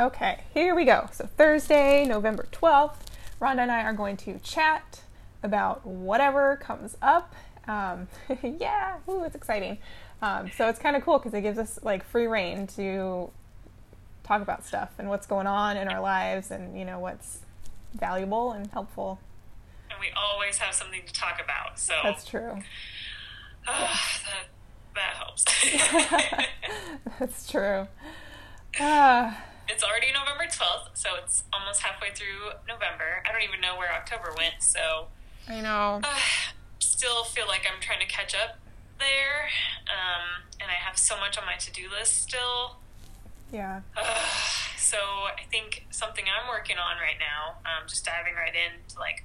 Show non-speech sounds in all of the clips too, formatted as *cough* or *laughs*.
Okay, here we go. So, Thursday, November 12th, Rhonda and I are going to chat about whatever comes up. Um, *laughs* yeah, ooh, it's exciting. Um, so, it's kind of cool because it gives us like free rein to talk about stuff and what's going on in our lives and, you know, what's valuable and helpful. And we always have something to talk about. So, That's true. uh, *sighs* that, that helps. *laughs* *laughs* That's true. Uh, it's already November 12th, so it's almost halfway through November. I don't even know where October went, so I know. uh, *sighs* still feel like I'm trying to catch up there. Um, and I have so much on my to do list still. Yeah. Uh, *sighs* so I think something I'm working on right now, um, just diving right into like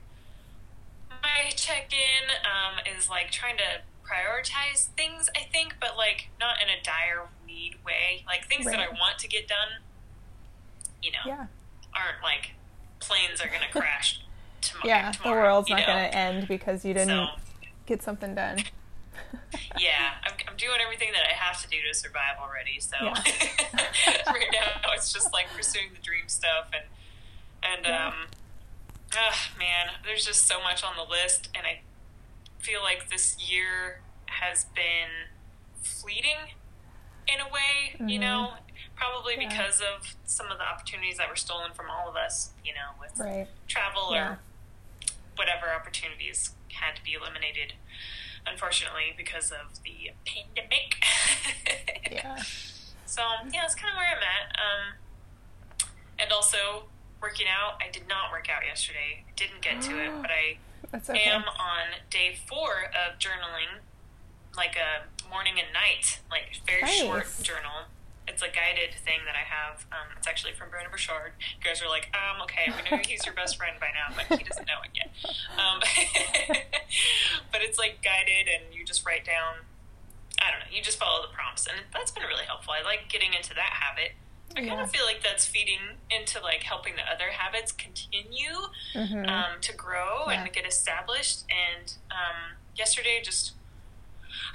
my check in, um, is like trying to prioritize things, I think, but like not in a dire need way. Like things that I want to get done, you know, Yeah. aren't like planes are going *laughs* to crash tomorrow. Yeah. tomorrow, the world's not going to end because you didn't So, get something done. *laughs* yeah, I'm, I'm doing everything that I have to do to survive already. So Yeah. *laughs* right now it's just like pursuing the dream stuff and and Yeah. um, man, there's just so much on the list, and I feel like this year has been fleeting in a way. You Mhm. know, probably Yeah. because of some of the opportunities that were stolen from all of us. You know, with Right. travel Yeah. or whatever opportunities had to be eliminated, unfortunately, because of the pandemic. *laughs* Yeah. So, yeah, that's kind of where I'm at. Um, and also, working out. I did not work out yesterday. Didn't get to it, *gasps* but I okay. am on day four of journaling, like a morning and night, like very short Nice. journal. A guided thing that I have. Um, it's actually from Brendon Burchard. You guys are like, um, okay, we know he's your best friend by now, but he doesn't know it yet. Um, *laughs* but it's like guided, and you just write down. I don't know. You just follow the prompts, and that's been really helpful. I like getting into that habit. I kind of feel like that's feeding into like helping the other habits continue Mhm. um, to grow Yeah. and get established. And um, yesterday, just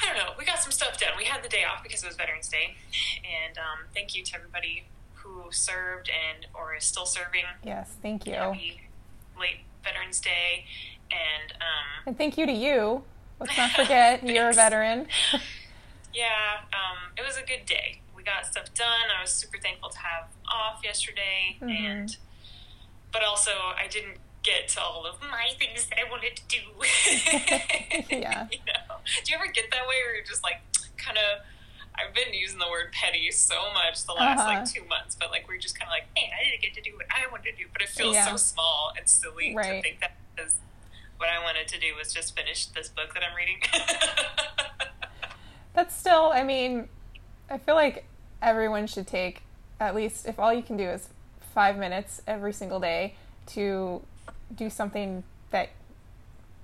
I don't know, we got some stuff done. We had the day off because it was Veterans Day, and um, thank you to everybody who served and or is still serving. yes, thank you. Happy late Veterans Day, and um, And thank you to you. Let's not *laughs* forget you're a veteran. *laughs* yeah, um, it was a good day. We got stuff done. I was super thankful to have off yesterday, Mhm. and but also I didn't get to all of my things that I wanted to do. *laughs* Yeah. *laughs* You know, do you ever get that way where you're just like kind of? I've been using the word petty so much the last Uh-huh. like two months, but like we're just kind of like, man, I didn't get to do what I wanted to do, but it feels Yeah. so small and silly to think that because what I wanted to do was just finish this book that I'm reading. *laughs* That's still, I mean, I feel like everyone should take at least, if all you can do is five minutes every single day to do something that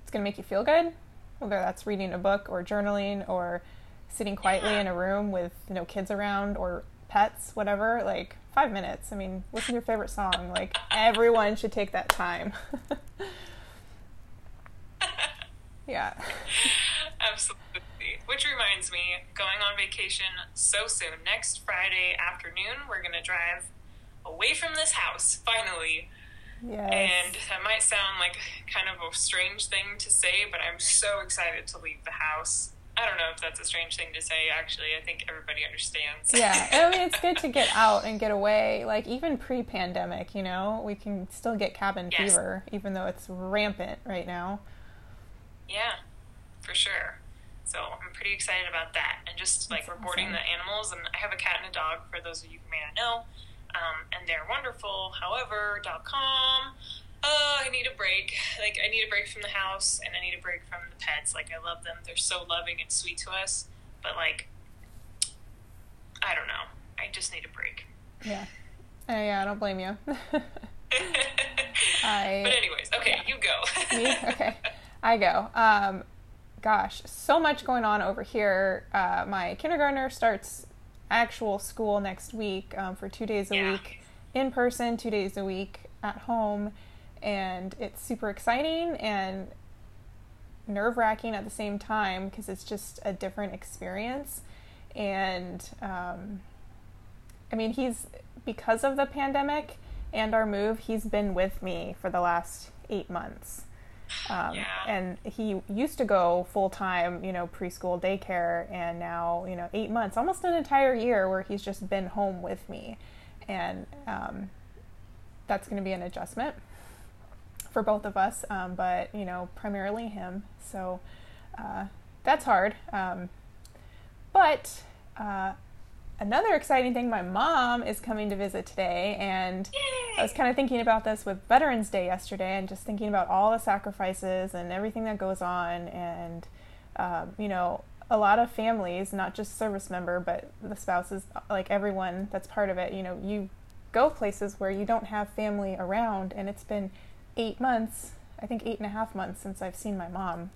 it's going to make you feel good, whether that's reading a book or journaling or sitting quietly in a room with no kids around or pets, whatever. Like five minutes. I mean, listen to your favorite song. Like everyone should take that time. *laughs* yeah. Absolutely. Which reminds me, going on vacation so soon. Next Friday afternoon, we're going to drive away from this house, finally. Yes. And that might sound like kind of a strange thing to say, but I'm so excited to leave the house. I don't know if that's a strange thing to say, actually. I think everybody understands. yeah, I mean, *laughs* it's good to get out and get away. Like, even pre pandemic, you know, we can still get cabin Yes. fever, even though it's rampant right now. Yeah, for sure. So I'm pretty excited about that. And just like That's rewarding awesome. the animals. And I have a cat and a dog, for those of you who may not know. Um, and they're wonderful. However, .com. Oh, I need a break. *laughs* Like, I need a break from the house and I need a break from the pets. Like, I love them. They're so loving and sweet to us. But, like, I don't know. I just need a break. Yeah. Uh, yeah, I don't blame you. *laughs* *laughs* I- but, anyways, okay, yeah. you go. Me? Okay. I go. Um, gosh, so much going on over here. Uh, my kindergartner starts actual school next week um, for two days a Yeah. week in person, two days a week at home. And it's super exciting and nerve wracking at the same time because it's just a different experience. And um, I mean, he's because of the pandemic and our move, he's been with me for the last eight months. Um, Yeah. And he used to go full time, you know, preschool daycare, and now, you know, eight months, almost an entire year where he's just been home with me. And um, that's going to be an adjustment for both of us, um, but, you know, primarily him. So uh, that's hard. Um, but uh, another exciting thing my mom is coming to visit today, and I was kind of thinking about this with Veterans Day yesterday, and just thinking about all the sacrifices and everything that goes on, and um, you know, a lot of families, not just service member, but the spouses, like everyone that's part of it. You know, you go places where you don't have family around, and it's been eight months, I think eight and a half months since I've seen my mom.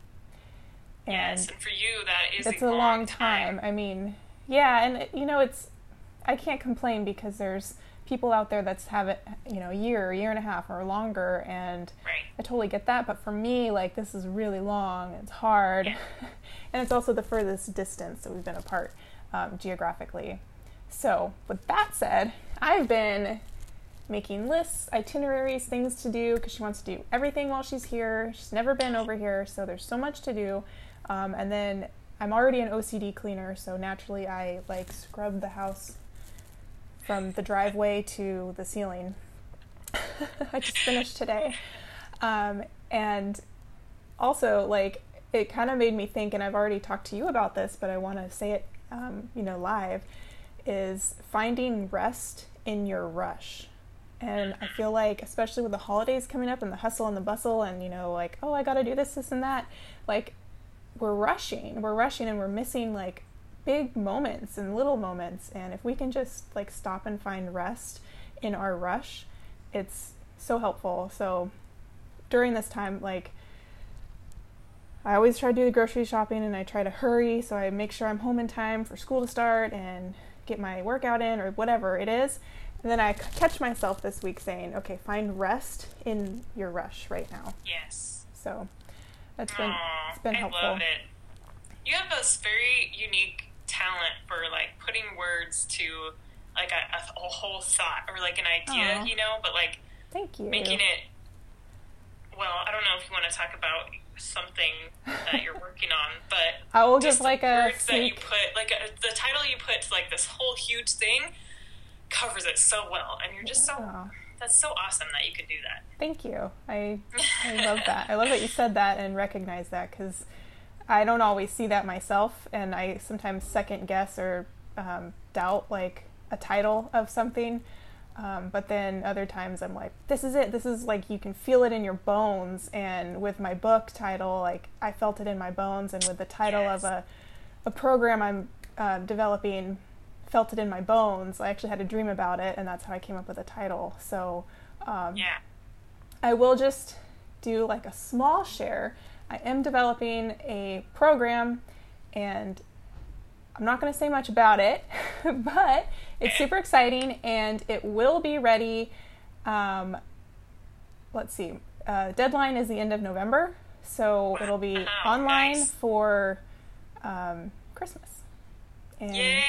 yes, and for you, that is It's a, a long time. I mean, yeah, and you know, it's I can't complain because there's people out there that's have it, you know, a year, a year and a half, or longer, and Right. I totally get that. But for me, like this is really long. It's hard, Yeah. *laughs* and it's also the furthest distance that we've been apart um, geographically. So, with that said, I've been making lists, itineraries, things to do because she wants to do everything while she's here. She's never been over here, so there's so much to do. Um, and then I'm already an OCD cleaner, so naturally I like scrub the house from the driveway to the ceiling. *laughs* I just finished today. Um, and also, like, it kind of made me think, and I've already talked to you about this, but I want to say it, um, you know, live, is finding rest in your rush. And I feel like, especially with the holidays coming up and the hustle and the bustle, and, you know, like, oh, I got to do this, this, and that, like, we're rushing. We're rushing and we're missing, like, big moments and little moments. And if we can just, like, stop and find rest in our rush, it's so helpful. So during this time, like, I always try to do the grocery shopping and I try to hurry so I make sure I'm home in time for school to start and get my workout in or whatever it is. And then I catch myself this week saying, okay, find rest in your rush right now. Yes. So that's been Aw, it's been I helpful. love it. You have this very unique talent for like putting words to like a, a, whole thought or like an idea, Aw. you know, but like Thank you. making it. Well, I don't know if you want to talk about something that you're working on, but *laughs* I will just give like the a words that you put, like a, the title you put to like this whole huge thing, covers it so well, and you're just so. That's so awesome that you could do that. Thank you. I *laughs* I love that. I love that you said that and recognize that because I don't always see that myself, and I sometimes second guess or um, doubt like a title of something. Um, but then other times I'm like, this is it. This is like you can feel it in your bones. And with my book title, like I felt it in my bones, and with the title Yes. of a a program I'm uh, developing, felt it in my bones. I actually had a dream about it, and that's how I came up with the title. So. Um, Yeah. I will just do like a small share. I am developing a program and I'm not going to say much about it, *laughs* but it's super exciting and it will be ready. Um, let's see, uh, deadline is the end of November, so it'll be online for um, Christmas. And Yay!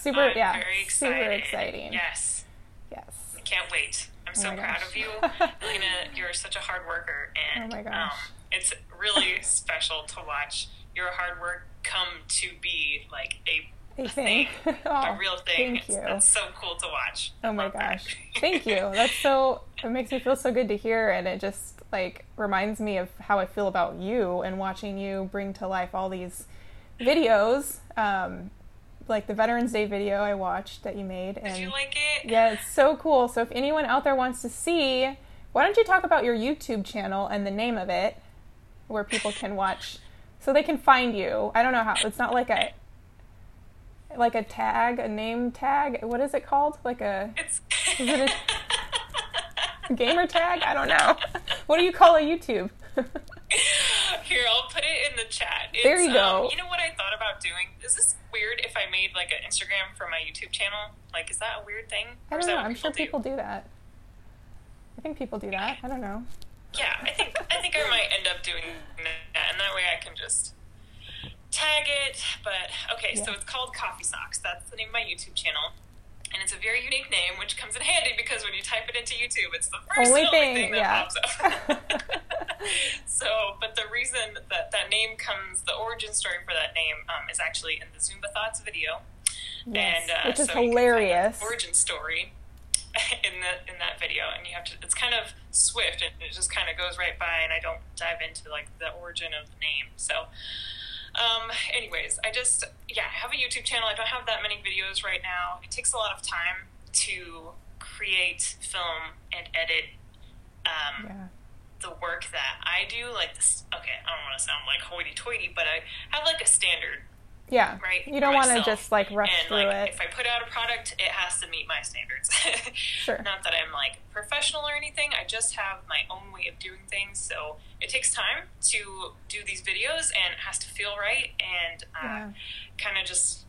super- I'm yeah, very super exciting. Yes. Yes. I can't wait. I'm so Oh my proud gosh. of you. *laughs* Lena, you're such a hard worker and Oh my gosh. Um, it's really *laughs* special to watch your hard work come to be like a, A a thing. thing, Oh, *laughs* a real thing. Thank It's, you. That's so cool to watch. Oh my gosh. Thank you. That's so it makes me feel so good to hear and it just like reminds me of how I feel about you and watching you bring to life all these videos. Um like the Veterans Day video I watched that you made and Did you like it? yeah, it's so cool. So if anyone out there wants to see, why don't you talk about your YouTube channel and the name of it where people can watch so they can find you. I don't know how it's not like a like a tag, a name tag. What is it called? Like a It's Is it *laughs* gamer tag? I don't know. *laughs* What do you call a YouTube? *laughs* Here, I'll put it in the chat. It's, There you go. Um, you know what I thought about doing? Is this weird if I made like an Instagram for my YouTube channel? Like, is that a weird thing? I don't know. I'm sure do? people do that. I think people do that. I don't know. Yeah, I think I think I might end up doing that, and that way I can just tag it. But okay, so it's called Coffee Socks. That's the name of my YouTube channel. And it's a very unique name, which comes in handy because when you type it into YouTube, it's the first Only thing, thing that yeah. pops up. *laughs* so, but the reason that that name comes, the origin story for that name, um, is actually in the Zumba Thoughts video, Yes, and uh, which is so you can find the hilarious. origin story *laughs* in the in that video, and you have to. It's kind of swift, and it just kind of goes right by, and I don't dive into like the origin of the name. So, um, anyways, I just yeah, I have a YouTube channel. I don't have that many videos right now. It takes a lot of time to create, film, and edit. Um, Yeah. the work that I do, like this. Okay, I don't want to sound like hoity-toity, but I have like a standard Yeah. right? You don't want to just like rush and through like it. if I put out a product, it has to meet my standards. *laughs* Sure. Not that I'm like professional or anything. I just have my own way of doing things. So it takes time to do these videos, and it has to feel right, and uh, Yeah. kind of just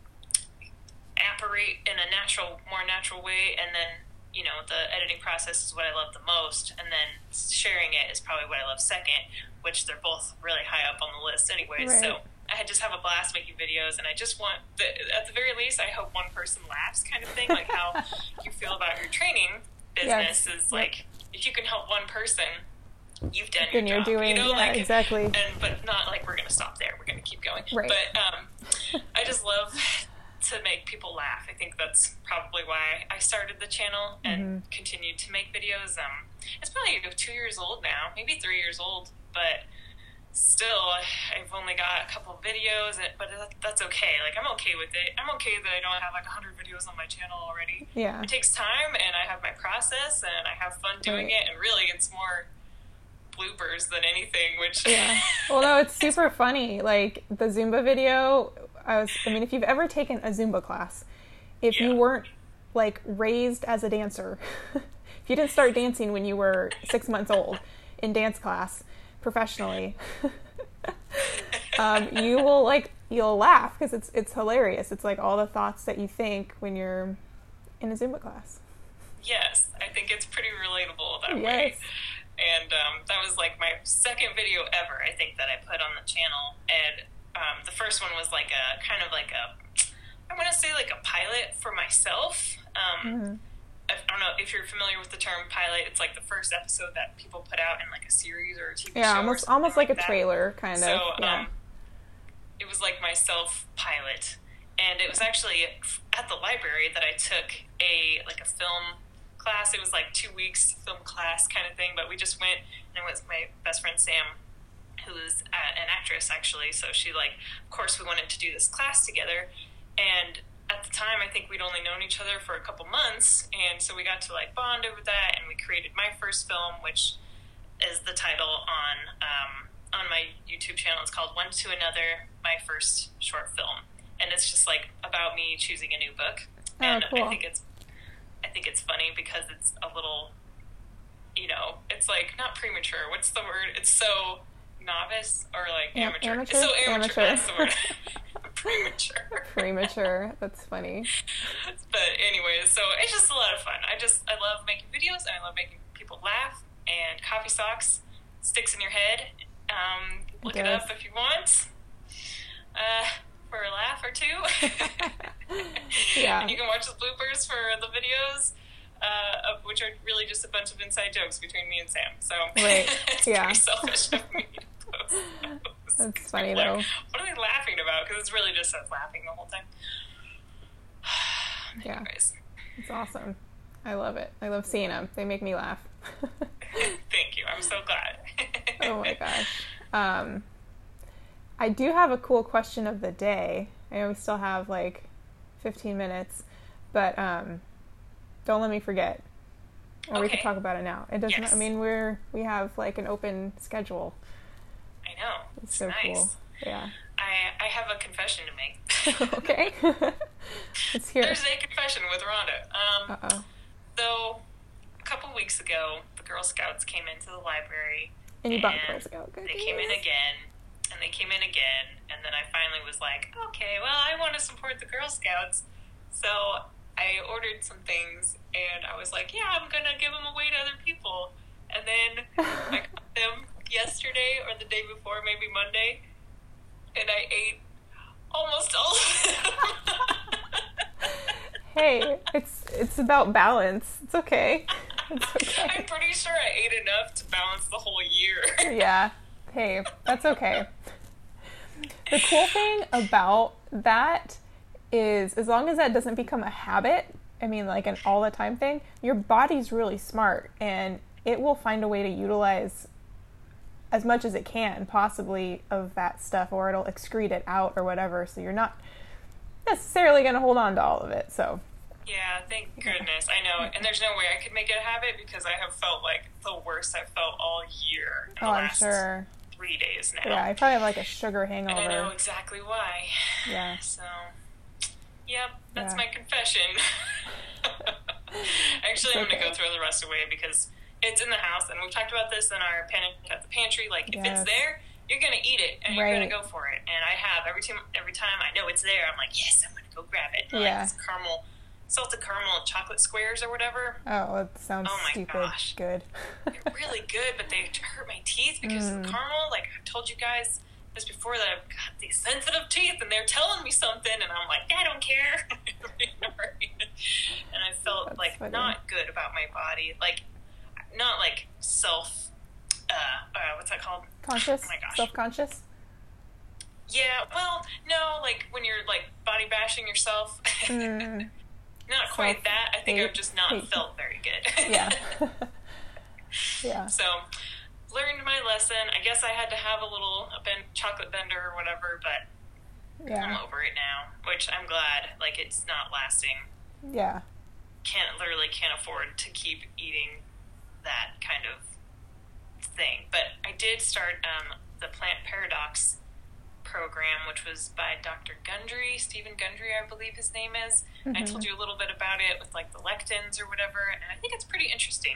apparate in a natural, more natural way, and then. You know, the editing process is what I love the most, and then sharing it is probably what I love second, which they're both really high up on the list, anyways. Right. So I just have a blast making videos, and I just want, the, at the very least, I hope one person laughs, kind of thing. Like how *laughs* you feel about your training business Yes. is like if you can help one person, you've done Then your you're job. doing you know, yeah, like, exactly. and but not like we're gonna stop there. We're gonna keep going. Right. But um, *laughs* I just love to make people laugh. I think that's probably why I started the channel and Mm-hmm. continued to make videos. Um, it's probably two years old now, maybe three years old, but still, I've only got a couple videos. But that's okay. Like I'm okay with it. I'm okay that I don't have like hundred videos on my channel already Yeah. it takes time and I have my process and I have fun doing Right. it and really it's more bloopers than anything which Yeah. *laughs* Well, no, it's super funny. Like the Zumba video, I was. I mean, if you've ever taken a Zumba class, if you weren't like raised as a dancer, *laughs* if you didn't start dancing when you were six months old in dance class professionally, um, you will like you'll laugh because it's it's hilarious. It's like all the thoughts that you think when you're in a Zumba class. yes I think it's pretty relatable that way and um, that was like my second video ever I think that I put on the channel and um, the first one was like a kind of like a I want to say like a pilot for myself um, Mm-hmm. I don't know if you're familiar with the term pilot. It's like the first episode that people put out in like a series or a TV show. Yeah, or almost almost like a trailer kind So of. Yeah. um, it was like my self pilot, and it was actually at the library that I took a like a film class. It was like two weeks film class kind of thing, but we just went and it was my best friend Sam, who's uh, an actress actually. So she like, of course, we wanted to do this class together, and at the time I think we'd only known each other for a couple months, and so we got to like bond over that, and we created my first film, which is the title on um, on my YouTube channel. It's called One to Another, my first short film, and it's just like about me choosing a new book. Oh, and cool. I think it's I think it's funny because it's a little, you know, it's like not premature. What's the word? It's so novice or like amateur. amateur? It's so amateur. Amateur. That's the word. *laughs* premature. Premature. That's funny. but anyways, so it's just a lot of fun. I just I love making videos and I love making people laugh. And coffee socks sticks in your head. Um, look it, does. up if you want uh, for a laugh or two. *laughs* Yeah. and you can watch the bloopers for the videos. Uh, of which are really just a bunch of inside jokes between me and Sam. So Right. *laughs* it's Yeah. pretty selfish of me to post. That's funny, though. What are they laughing about? Because it's really just us laughing the whole time. Yeah. Anyways, It's awesome. I love it. I love seeing them. They make me laugh. *laughs* thank you. I'm so glad. oh my *laughs* gosh. Um, I do have a cool question of the day. I know we still have like 15 minutes, but um, don't let me forget. Or we can talk about it now. It doesn't. Yes. I mean, we're we have like an open schedule. I know. It's It's so nice. cool. Yeah. I, I have a confession to make. *laughs* okay. *laughs* Let's hear. There's a confession with Rhonda. Um, Uh oh. so, a couple weeks ago, the Girl Scouts came into the library. And you bought and Girl Scout cookies. They came in again, and they came in again, and then I finally was like, okay, well, I want to support the Girl Scouts. So I ordered some things, and I was like, yeah, I'm gonna give them away to other people. And then *laughs* I got them yesterday or the day before, maybe Monday, and I ate almost all hey, it's it's about balance. It's okay. It's okay. I'm pretty sure I ate enough to balance the whole year. yeah. Hey, that's okay. The cool thing about that is as long as that doesn't become a habit, I mean like an all the time thing, your body's really smart and it will find a way to utilize as much as it can possibly of that stuff or it'll excrete it out or whatever so you're not necessarily going to hold on to all of it. So yeah, thank goodness. I know, and there's no way I could make it a habit because I have felt like the worst I've felt all year. oh, I'm sure. Three days now. Yeah, I probably have like a sugar hangover. And I know exactly why. Yeah. *sighs* So, yep, that's Yeah. my confession. *laughs* Actually, I'm gonna go throw the rest away because it's in the house, and we've talked about this in our panic at the pantry. Like, if it's there, you're gonna eat it, and you're gonna go for it. And I have every time. Every time I know it's there, I'm like, yes, I'm gonna go grab it. And, Yeah. Like this caramel, salted caramel chocolate squares or whatever. Oh, it sounds Oh my stupid. gosh. Good. They're really good, but they hurt my teeth because Mm. the caramel. Like I told you guys this before that I've got these sensitive teeth, and they're telling me something, and I'm like, I don't care. *laughs* and I felt That's like funny. not good about my body, like not like self. Uh, uh, what's that called? Conscious? Oh my gosh. Self conscious? Yeah, well, no, like when you're like body bashing yourself. *laughs* Mm, not quite that. I think I've just not felt very good. yeah. *laughs* yeah. So, learned my lesson. I guess I had to have a little a ben- chocolate bender or whatever, but I'm over it now, which I'm glad. Like it's not lasting. Yeah. Can't literally can't afford to keep eating that kind of thing. But I did start um, the Plant Paradox program, which was by Dr. Gundry, Steven Gundry, I believe his name is. I Mhm. told you a little bit about it with like the lectins or whatever, and I think it's pretty interesting.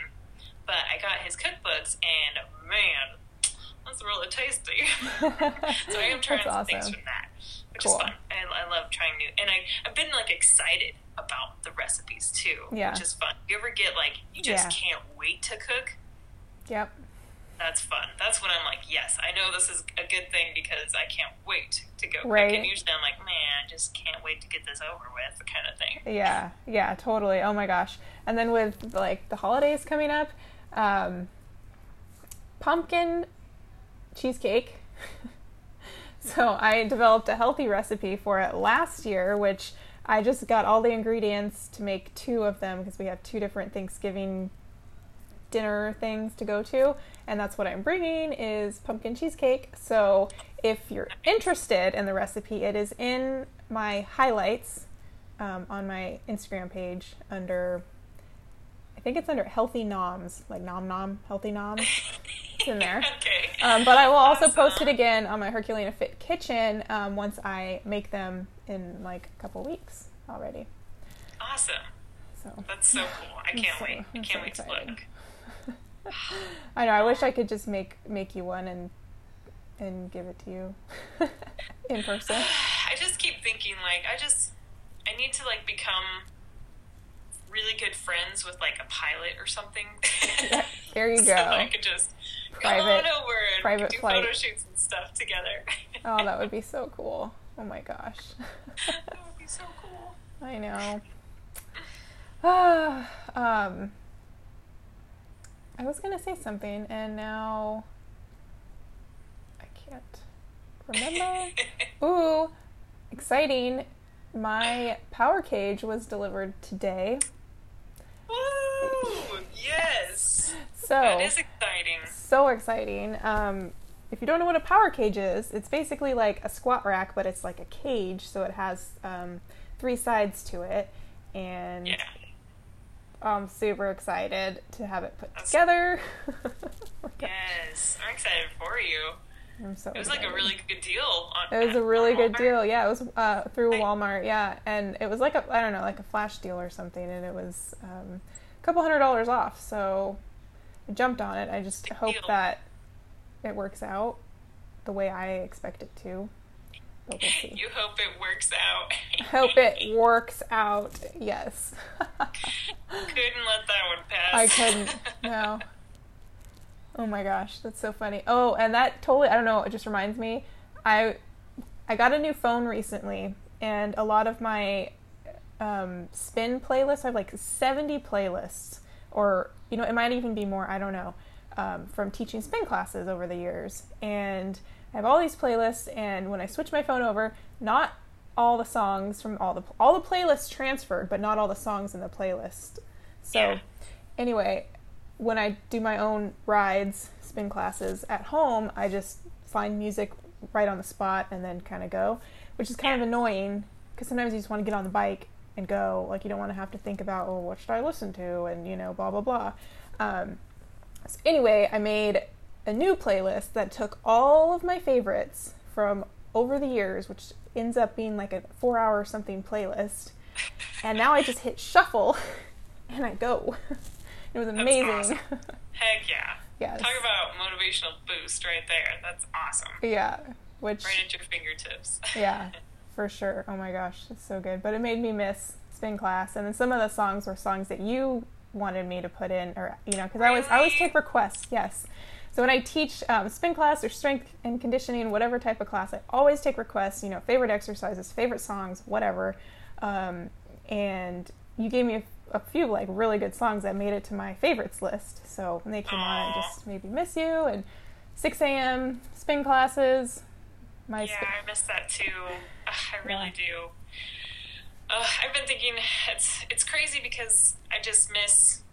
But I got his cookbooks, and man, that's really tasty. *laughs* so I am trying That's some things awesome. from that, which Cool. is fun. I, I love trying new, and I I've been like excited about the recipes too, Yeah. which is fun. You ever get like you just Yeah. can't wait to cook? Yep. That's fun. That's when I'm like, yes, I know this is a good thing because I can't wait to go cook. Right. And usually I'm like, man, I just can't wait to get this over with, kind of thing. Yeah, yeah, totally. Oh my gosh. And then with like the holidays coming up, um, pumpkin cheesecake. *laughs* so I developed a healthy recipe for it last year, which I just got all the ingredients to make two of them because we have two different Thanksgiving dinner things to go to. And that's what i'm bringing is pumpkin cheesecake. So if you're interested in the recipe it is in my highlights um, on my instagram page under i think it's under healthy noms like nom nom healthy noms *laughs* it's in there *laughs* okay. um, but i will also Awesome. post it again on my herculina fit kitchen um, once i make them in like a couple weeks already Awesome. so That's so cool. I can't so- wait. I can't so wait to look. *sighs* I know. I wish I could just make make you one and and give it to you *laughs* in person. *sighs* I just keep thinking, like, I just, I need to, like, become really good friends with, like, a pilot or something. *laughs* Yeah, there you so go. I could just Private- go on over and private do flight. photo shoots and stuff together. *laughs* Oh, that would be so cool. Oh my gosh. *laughs* that would be so cool. I know. Ah, um, I was gonna say something, and now I can't remember. *laughs* Ooh, exciting! My power cage was delivered today. Woo! Yes! So That is exciting. so exciting. Um, if you don't know what a power cage is, it's basically like a squat rack, but it's like a cage, so it has um, three sides to it, and Yeah. I'm super excited to have it put That's- together. Oh *laughs* Yes. I'm excited for you. I'm so It was like a really good deal. On, It was a really good Walmart. deal. Yeah, it was uh, through. Walmart. Yeah, and it was like a I don't know, like a flash deal or something, and it was um, a couple hundred dollars off. So jumped on it. I just Big hope deal. that it works out the way I expect it to. We'll. *laughs* You hope it works out. *laughs* hope it works out. Yes. *laughs* couldn't let that one pass. I couldn't. No. Oh my gosh, that's so funny. Oh, and that totally I don't know, it just reminds me. I I got a new phone recently and a lot of my um, spin playlists. I have like 70 playlists, or, you know, it might even be more, I don't know, um, from teaching spin classes over the years. And I have all these playlists, and when I switch my phone over, not all the songs from all the all the playlists transferred, but not all the songs in the playlist. So, Yeah. anyway, when I do my own rides, spin classes at home, I just find music right on the spot and then kind of go, which is kind of annoying because sometimes you just want to get on the bike and go. Like you don't want to have to think about, oh, what should I listen to, and you know, blah blah blah. Um, so anyway, I made a new playlist that took all of my favorites from over the years, which ends up being like a four-hour something playlist, and now I just hit shuffle *laughs* and I go. *laughs* it was amazing. awesome. Heck yeah. yes. Talk about motivational boost right there. That's awesome. Yeah. Which Right at your fingertips. yeah, *laughs* for sure. Oh my gosh, it's so good. But it made me miss spin class, and then some of the songs were songs that you wanted me to put in, or you know, because I always I always take requests. Yes. So when I teach um, spin class or strength and conditioning, whatever type of class, I always take requests. You know, favorite exercises, favorite songs, whatever. Um, and you gave me a, a few like really good songs that made it to my favorites list. So when they came on, Aw. just maybe miss you. And 6 a.m. spin classes. My Yeah, I miss that too. Ugh, I really Yeah. do. Ugh, I've been thinking it's it's crazy because I just miss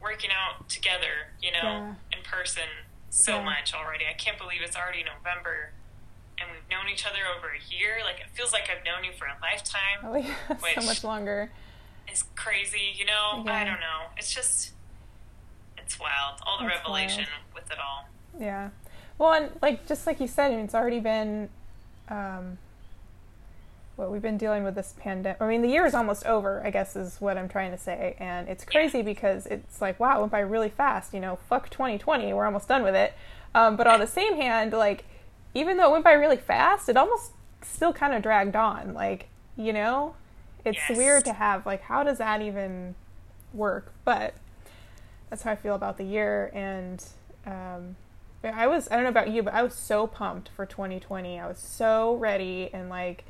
working out together, you know, Yeah. in person so Yeah. much already. I can't believe it's already November and we've known each other over a year. Like it feels like I've known you for a lifetime. Oh *laughs* yeah, so much longer. It's crazy, you know. Yeah. I don't know. It's just it's wild. All the It's revelation with it all. Yeah. Well, and like just like you said, I mean, it's already been, um, what we've been dealing with this pandemic. I mean, the year is almost over. I guess is what I'm trying to say, and it's crazy because it's like wow, it went by really fast. You know, fuck 2020, we're almost done with it. Um, but on the same hand, like even though it went by really fast, it almost still kind of dragged on. Like you know, it's Yes. weird to have like how does that even work? But that's how I feel about the year. And um, I was, I don't know about you, but I was so pumped for 2020. I was so ready. And like,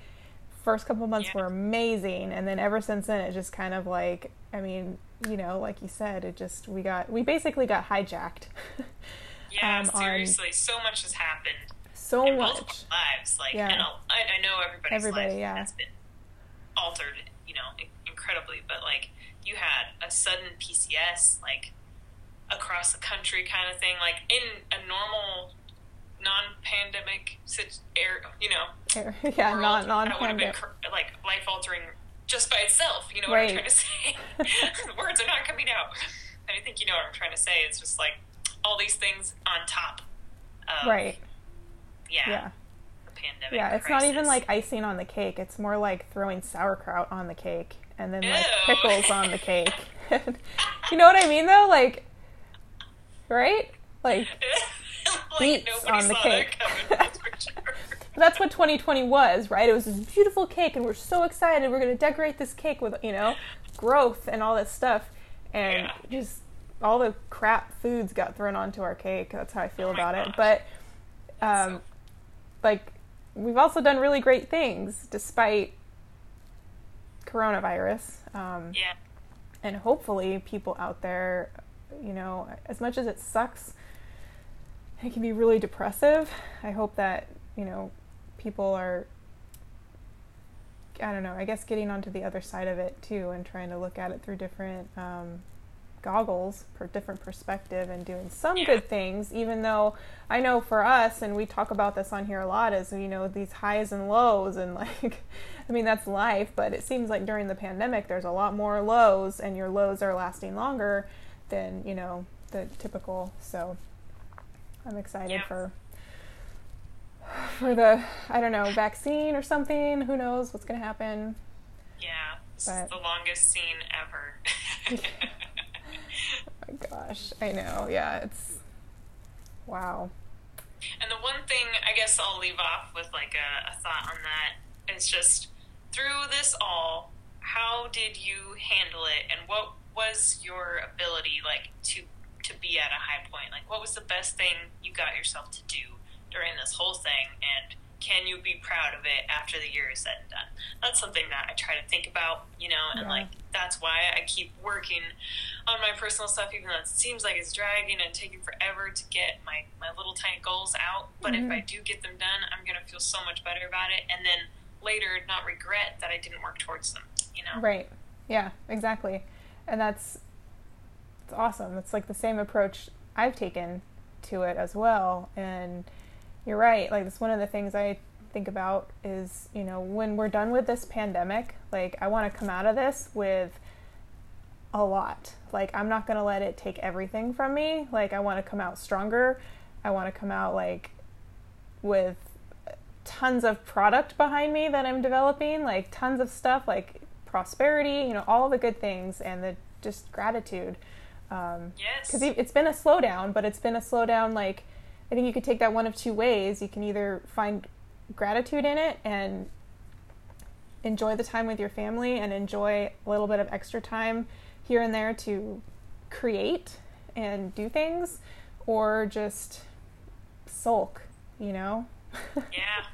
first couple months Yeah. were amazing. And then ever since then, it just kind of like, I mean, you know, like you said, it just, we got, we basically got hijacked. *laughs* Yeah, um, on seriously, so much has happened. so in much. lives. Like, Yeah. and I know everybody's Everybody, life yeah. has been altered, you know, incredibly. But like, you had a sudden PCS, like across the country, kind of thing. Like in a normal, non-pandemic air, you know, *laughs* yeah, world, non, non that would have been pandemic. like life-altering just by itself. You know what Right. I'm trying to say? *laughs* the words are not coming out. I think you know what I'm trying to say. It's just like all these things on top. Of, Right. Yeah. Yeah. Pandemic. Yeah, it's not even like icing on the cake. It's more like throwing sauerkraut on the cake and then like Ew. pickles on the cake. *laughs* you know what I mean though? Like right? Like *laughs* like nobody on the cake. that. *laughs* That's sure. that's what 2020 was, right? It was this beautiful cake and we're so excited. We're going to decorate this cake with, you know, growth and all this stuff and Yeah. just all the crap foods got thrown onto our cake. That's how I feel Oh about it. But um so- like we've also done really great things despite coronavirus um, yeah. and hopefully people out there you know as much as it sucks it can be really depressive i hope that you know people are i don't know i guess getting onto the other side of it too and trying to look at it through different um, goggles for different perspective and doing some Yeah. good things even though i know for us and we talk about this on here a lot is you know these highs and lows and *laughs* like i mean that's life but it seems like during the pandemic there's a lot more lows and your lows are lasting longer than you know the typical so i'm excited Yeah. for for the i don't know vaccine or something who knows what's going to happen Yeah. This But- is the longest scene ever. *laughs* oh my gosh i know yeah it's wow And the one thing I guess I'll leave off with like a, a thought on that is just through this all, how did you handle it and what was your ability like to to be at a high point? Like what was the best thing you got yourself to do during this whole thing and can you be proud of it after the year is said and done? That's something that I try to think about, you know, and Yeah. like that's why I keep working on my personal stuff, even though it seems like it's dragging and taking forever to get my, my little tiny goals out. But Mhm. if I do get them done, I'm going to feel so much better about it. And then later, not regret that I didn't work towards them, you know? Right. Yeah, exactly. And that's it's awesome. It's like the same approach I've taken to it as well. And you're right. Like that's one of the things I think about is, you know, when we're done with this pandemic, like I want to come out of this with a lot. Like I'm not going to let it take everything from me. Like I want to come out stronger. I want to come out like with tons of product behind me that I'm developing, like tons of stuff like prosperity, you know, all the good things and the just gratitude. Um, Yes. because it's been a slowdown, but it's been a slowdown. Like I think you could take that one of two ways. You can either find gratitude in it and enjoy the time with your family and enjoy a little bit of extra time here and there to create and do things, or just sulk. You know, *laughs* yeah.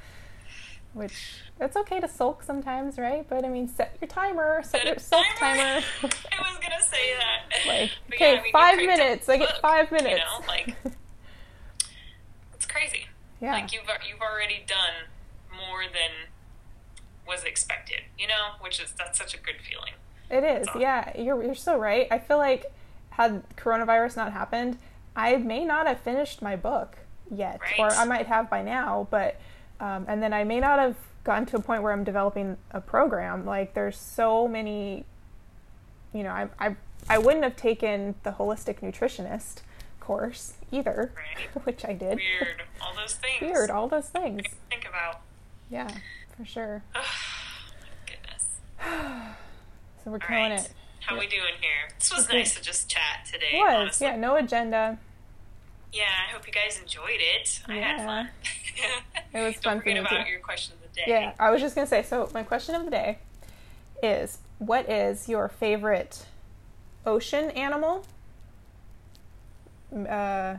Which it's okay to sulk sometimes, right? But I mean, set your timer, set Set your sulk timer. timer. *laughs* I was gonna say that. *laughs* Like, But okay, yeah, I mean, five you minutes. I get five you minutes. know, like- *laughs* It's crazy. yeah, Like you've you've already done more than was expected, you know, which is that's such a good feeling. it is. awesome. Yeah, you're you're so right. I feel like had coronavirus not happened, I may not have finished my book yet, or I might have by now. But um, and then I may not have gotten to a point where I'm developing a program. Like there's so many, you know, I I I wouldn't have taken the holistic nutritionist course either, Right. *laughs* which I did. Weird, all those things. Weird, all those things. Think about. Yeah, for sure. *sighs* Goodness. *sighs* So we're All killing right. it. How we doing here? This was nice to just chat today. It was, honestly. yeah, no agenda. Yeah, I hope you guys enjoyed it. I had Yeah. fun. *laughs* *laughs* It was Don't fun for me about too. your question of the day. Yeah, I was just gonna say. So my question of the day is: What is your favorite ocean animal? Uh,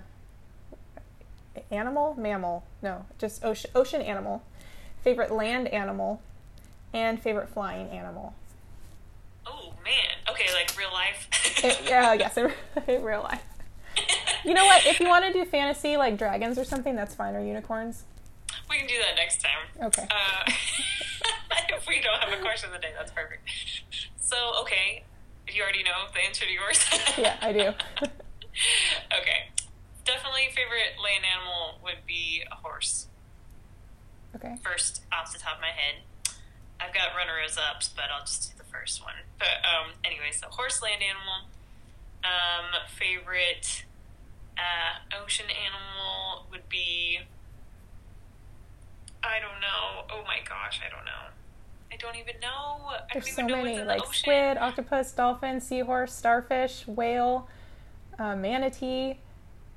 animal, mammal? No, just ocean. Ocean animal. Favorite land animal, and favorite flying animal. Oh man. Okay, like real life. It- yeah, yes, in, in *laughs* real life. You know what? If you want to do fantasy like dragons or something, that's fine. Or unicorns. we can do that next time. Okay. Uh, *laughs* if we don't have a question of the day, that's perfect. So, okay, you already know the answer to yours. *laughs* Yeah, I do. okay, definitely favorite land animal would be a horse. Okay. First, off the top of my head, I've got runners ups, but I'll just do the first one. But um, anyway, so horse, land animal. Um, favorite uh, ocean animal would be. I don't know. Oh my gosh, I don't know. I don't even know. I There's so know many, like the squid, octopus, dolphin, seahorse, starfish, whale, uh, manatee,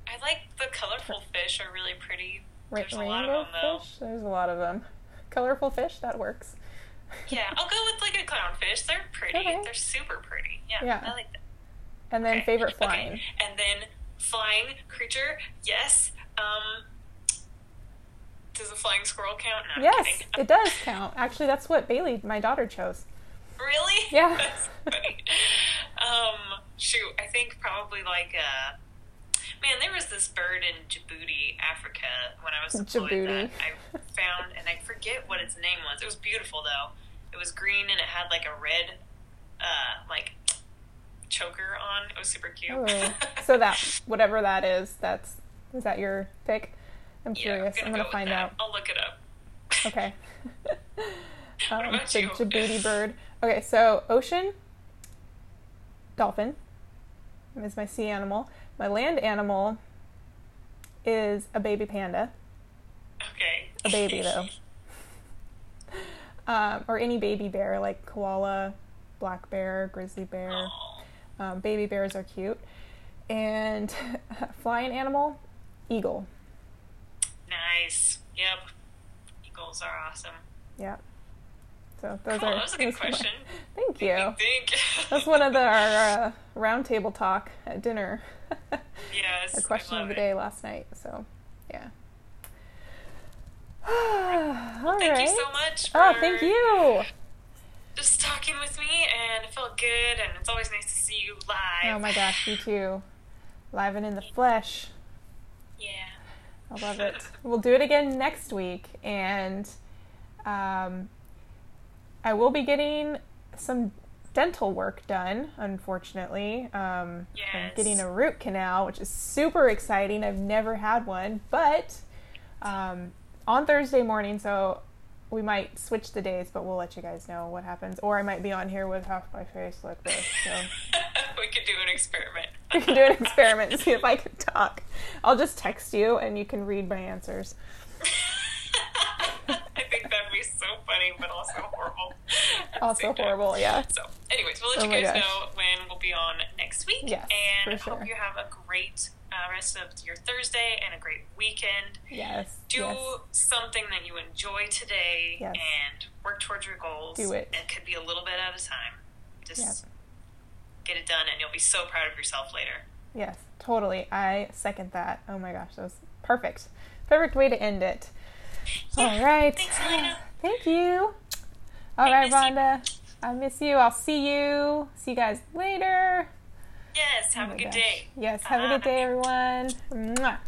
I like the colorful fish. Are really pretty. There's a lot of rainbow them though. fish. There's a lot of them. *laughs* Colorful fish, that works. *laughs* Yeah, I'll go with like a clownfish. They're pretty. Okay. They're super pretty. Yeah, Yeah. I like that. And then Okay. favorite Okay. flying. And then flying creature, yes. Um, does a flying squirrel count? No, Yes, it does count. Actually, that's what Bailey, my daughter, chose. Really? Yeah. *laughs* That's um, shoot, I think probably like uh Man, there was this bird in Djibouti, Africa, when I was deployed Djibouti. that I found, and I forget what its name was. It was beautiful though. It was green and it had like a red, uh, like choker on. It was super cute. *laughs* So that whatever that is, that's is that your pick? I'm yeah, curious. I'm go gonna with find out. I'll look it up. *laughs* Okay. um, the you? Djibouti bird. Okay, so ocean, dolphin is my sea animal. My land animal is a baby panda, Okay. a baby though, *laughs* um, or any baby bear like koala, black bear, grizzly bear. Aw. Um, baby bears are cute, and *laughs* flying animal, eagle. Nice. Yep. Eagles are awesome. Yeah. So those Cool, are. that was a good are my- question. *laughs* Thank you. think. That's one of the, *laughs* our uh, roundtable talk at dinner. Yes. Our question I of the it. day last night. So, yeah. *sighs* All Thank right. you so much. Oh, thank you. Just talking with me, and it felt good, and it's always nice to see you live. Oh my gosh, you *laughs* too. Live and in the flesh. Yeah. I love it. *laughs* We'll do it again next week, and um, I will be getting some dental work done. Unfortunately, um, I'm Yes. getting a root canal, which is super exciting. I've never had one, but um, on Thursday morning, so we might switch the days, but we'll let you guys know what happens. Or I might be on here with half my face like this. So. *laughs* we could do an experiment. *laughs* we can do an experiment and see if I can talk. I'll just text you and you can read my answers. *laughs* I think that'd be so funny, but also horrible. Also horrible, yeah. So, anyways, we'll let Oh you guys gosh. know when we'll be on next week. Yes, and for hope you have a great uh, rest of your Thursday and a great weekend. Yes. Do yes. something that you enjoy today Yes. and work towards your goals. Do it. It could be a little bit at a time. Just Yep. get it done, and you'll be so proud of yourself later. Yes, totally. I second that. Oh my gosh, that was perfect. Perfect way to end it. All right. Thanks, Elena. *sighs* Thank you. All I right, miss you. I miss you. I'll see you. See you guys later. Yes, oh have Oh a good gosh. day. Yes, have a good day, everyone. Mwah.